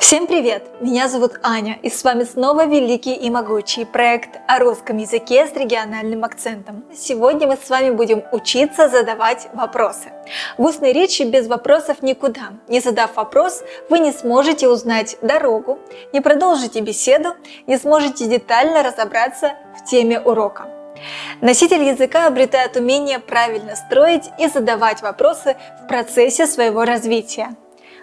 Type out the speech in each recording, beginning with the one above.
Всем привет! Меня зовут Аня, и с вами снова великий и могучий проект о русском языке с региональным акцентом. Сегодня мы с вами будем учиться задавать вопросы. В устной речи без вопросов никуда. Не задав вопрос, вы не сможете узнать дорогу, не продолжите беседу, не сможете детально разобраться в теме урока. Носитель языка обретает умение правильно строить и задавать вопросы в процессе своего развития.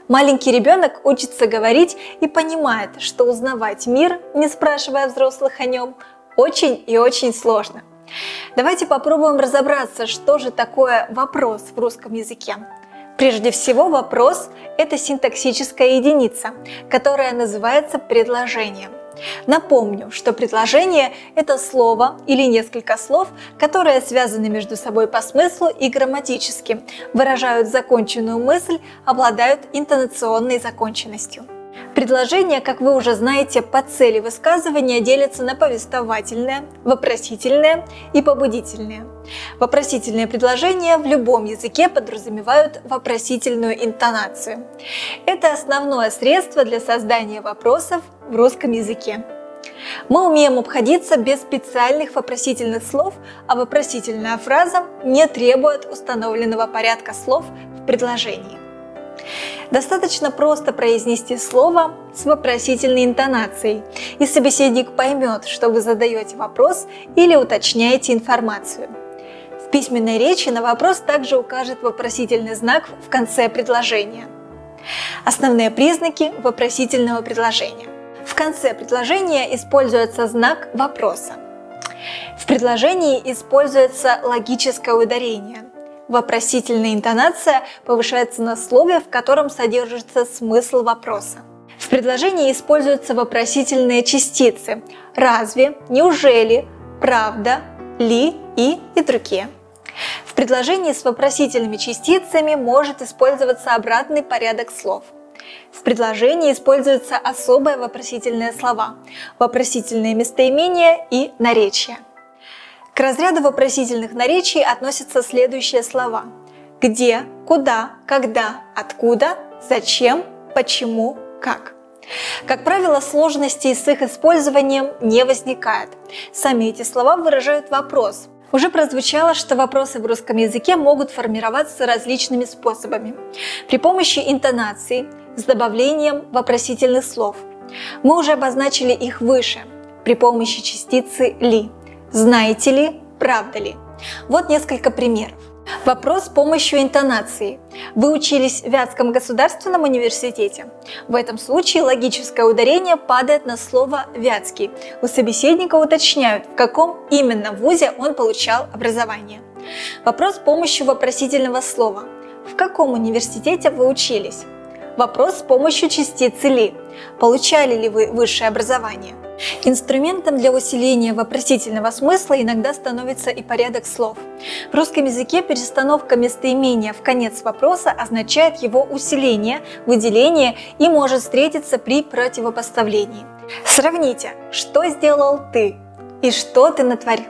Маленький ребенок учится говорить и понимает, что узнавать мир, не спрашивая взрослых о нем, очень и очень сложно. Давайте попробуем разобраться, что же такое вопрос в русском языке. Прежде всего, вопрос – это синтаксическая единица, которая называется предложением – Напомню, что предложение – это слово или несколько слов, которые связаны между собой по смыслу и грамматически, выражают законченную мысль, обладают интонационной законченностью. Предложения, как вы уже знаете, по цели высказывания делятся на повествовательное, вопросительное и побудительное. Вопросительные предложения в любом языке подразумевают вопросительную интонацию. Это основное средство для создания вопросов в русском языке. Мы умеем обходиться без специальных вопросительных слов, а вопросительная фраза не требует установленного порядка слов в предложении. Достаточно просто произнести слово с вопросительной интонацией, и собеседник поймет, что вы задаете вопрос или уточняете информацию. В письменной речи на вопрос также укажет вопросительный знак в конце предложения. Основные признаки вопросительного предложения. В конце предложения используется знак вопроса. В предложении используется логическое ударение. Вопросительная интонация повышается на слове, в котором содержится смысл вопроса. В предложении используются вопросительные частицы «разве», «неужели», «правда», «ли» и и другие. В предложении с вопросительными частицами может использоваться обратный порядок слов. В предложении используются особые вопросительные слова, вопросительные местоимения и наречия. К разряду вопросительных наречий относятся следующие слова. Где, куда, когда, откуда, зачем, почему, как. Как правило, сложностей с их использованием не возникает. Сами эти слова выражают вопрос. Уже прозвучало, что вопросы в русском языке могут формироваться различными способами. При помощи интонации, с добавлением вопросительных слов. Мы уже обозначили их выше, при помощи частицы «ли». Знаете ли, правда ли? Вот несколько примеров. Вопрос с помощью интонации. Вы учились в Вятском государственном университете? В этом случае логическое ударение падает на слово «вятский». У собеседника уточняют, в каком именно вузе он получал образование. Вопрос с помощью вопросительного слова. В каком университете вы учились? Вопрос с помощью частицы «ли». Получали ли вы высшее образование? Инструментом для усиления вопросительного смысла иногда становится и порядок слов. В русском языке перестановка местоимения в конец вопроса означает его усиление, выделение и может встретиться при противопоставлении. Сравните, что сделал ты и что ты натворил.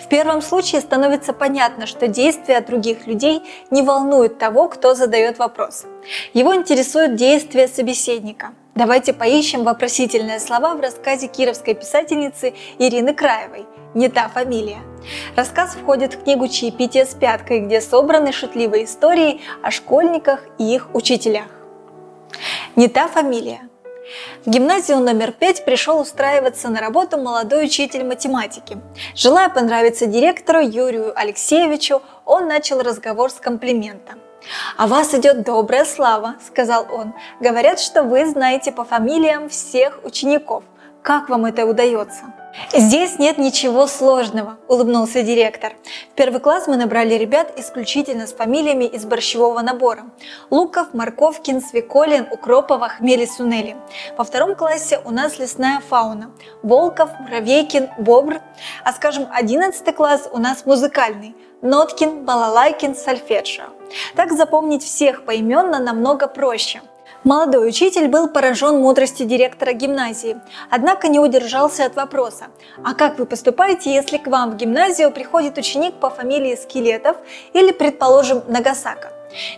В первом случае становится понятно, что действия других людей не волнуют того, кто задает вопрос. Его интересуют действия собеседника. Давайте поищем вопросительные слова в рассказе кировской писательницы Ирины Краевой «Не та фамилия». Рассказ входит в книгу «Чаепитие с пяткой», где собраны шутливые истории о школьниках и их учителях. Не та фамилия. В гимназию номер 5 пришел устраиваться на работу молодой учитель математики. Желая понравиться директору Юрию Алексеевичу, он начал разговор с комплимента – «О вас идет добрая слава», — сказал он. «Говорят, что вы знаете по фамилиям всех учеников. Как вам это удается?» «Здесь нет ничего сложного», – улыбнулся директор. В первый класс мы набрали ребят исключительно с фамилиями из борщевого набора. Луков, Марковкин, Свеколин, Укропова, Хмели, Сунели. Во втором классе у нас лесная фауна. Волков, Муравейкин, Бобр. А скажем, одиннадцатый класс у нас музыкальный. Ноткин, Балалайкин, Сальфеджио. Так запомнить всех поименно намного проще. Молодой учитель был поражен мудростью директора гимназии, однако не удержался от вопроса «А как вы поступаете, если к вам в гимназию приходит ученик по фамилии Скелетов или, предположим, Нагасака?»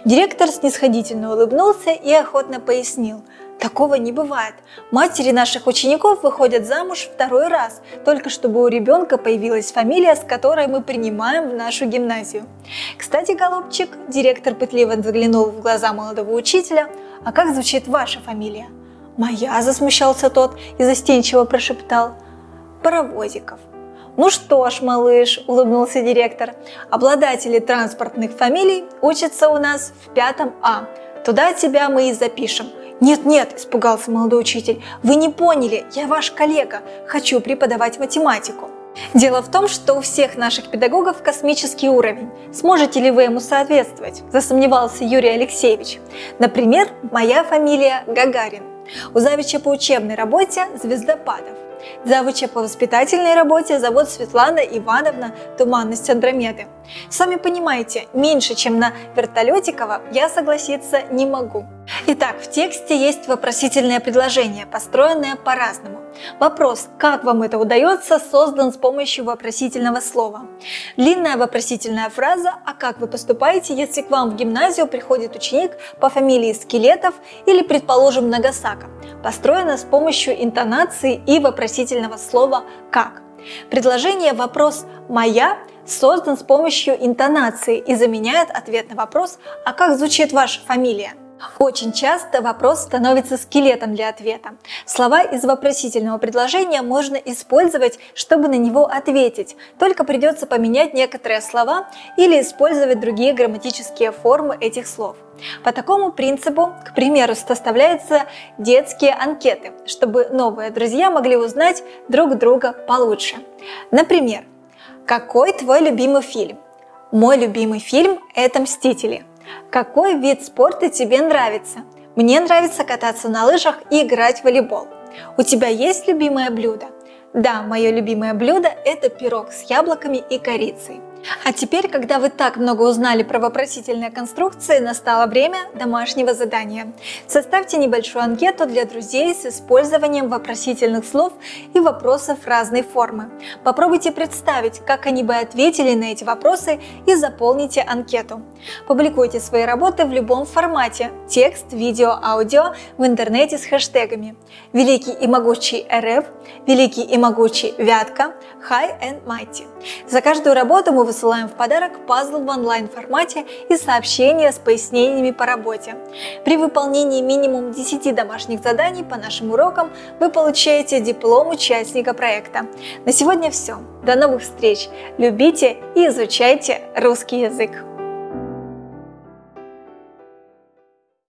Директор снисходительно улыбнулся и охотно пояснил Такого не бывает. Матери наших учеников выходят замуж второй раз, только чтобы у ребенка появилась фамилия, с которой мы принимаем в нашу гимназию. Кстати, голубчик, директор пытливо заглянул в глаза молодого учителя, а как звучит ваша фамилия? Моя, засмущался тот и застенчиво прошептал. Паровозиков. Ну что ж, малыш, улыбнулся директор, обладатели транспортных фамилий учатся у нас в пятом А. Туда тебя мы и запишем. «Нет-нет», – испугался молодой учитель, – «вы не поняли, я ваш коллега, хочу преподавать математику». Дело в том, что у всех наших педагогов космический уровень. Сможете ли вы ему соответствовать? Засомневался Юрий Алексеевич. Например, моя фамилия Гагарин. У Завича по учебной работе Звездопадов. Завуча по воспитательной работе зовут Светлана Ивановна «Туманность Андромеды». Сами понимаете, меньше, чем на Вертолетикова я согласиться не могу. Итак, в тексте есть вопросительное предложение, построенное по-разному. Вопрос, как вам это удается, создан с помощью вопросительного слова. Длинная вопросительная фраза «А как вы поступаете, если к вам в гимназию приходит ученик по фамилии Скелетов или, предположим, Нагасака?» построена с помощью интонации и вопросительного слова «как». Предложение «вопрос моя» создан с помощью интонации и заменяет ответ на вопрос «А как звучит ваша фамилия?». Очень часто вопрос становится скелетом для ответа. Слова из вопросительного предложения можно использовать, чтобы на него ответить, только придется поменять некоторые слова или использовать другие грамматические формы этих слов. По такому принципу, к примеру, составляются детские анкеты, чтобы новые друзья могли узнать друг друга получше. Например, какой твой любимый фильм? Мой любимый фильм – это «Мстители». Какой вид спорта тебе нравится? Мне нравится кататься на лыжах и играть в волейбол. У тебя есть любимое блюдо? Да, мое любимое блюдо – это пирог с яблоками и корицей. А теперь, когда вы так много узнали про вопросительные конструкции, настало время домашнего задания. Составьте небольшую анкету для друзей с использованием вопросительных слов и вопросов разной формы. Попробуйте представить, как они бы ответили на эти вопросы и заполните анкету. Публикуйте свои работы в любом формате – текст, видео, аудио в интернете с хэштегами «Великий и могучий РФ», «Великий и могучий Вятка», «High and Mighty». За каждую работу мы высылаем в подарок пазл в онлайн-формате и сообщения с пояснениями по работе. При выполнении минимум 10 домашних заданий по нашим урокам вы получаете диплом участника проекта. На сегодня все. До новых встреч! Любите и изучайте русский язык!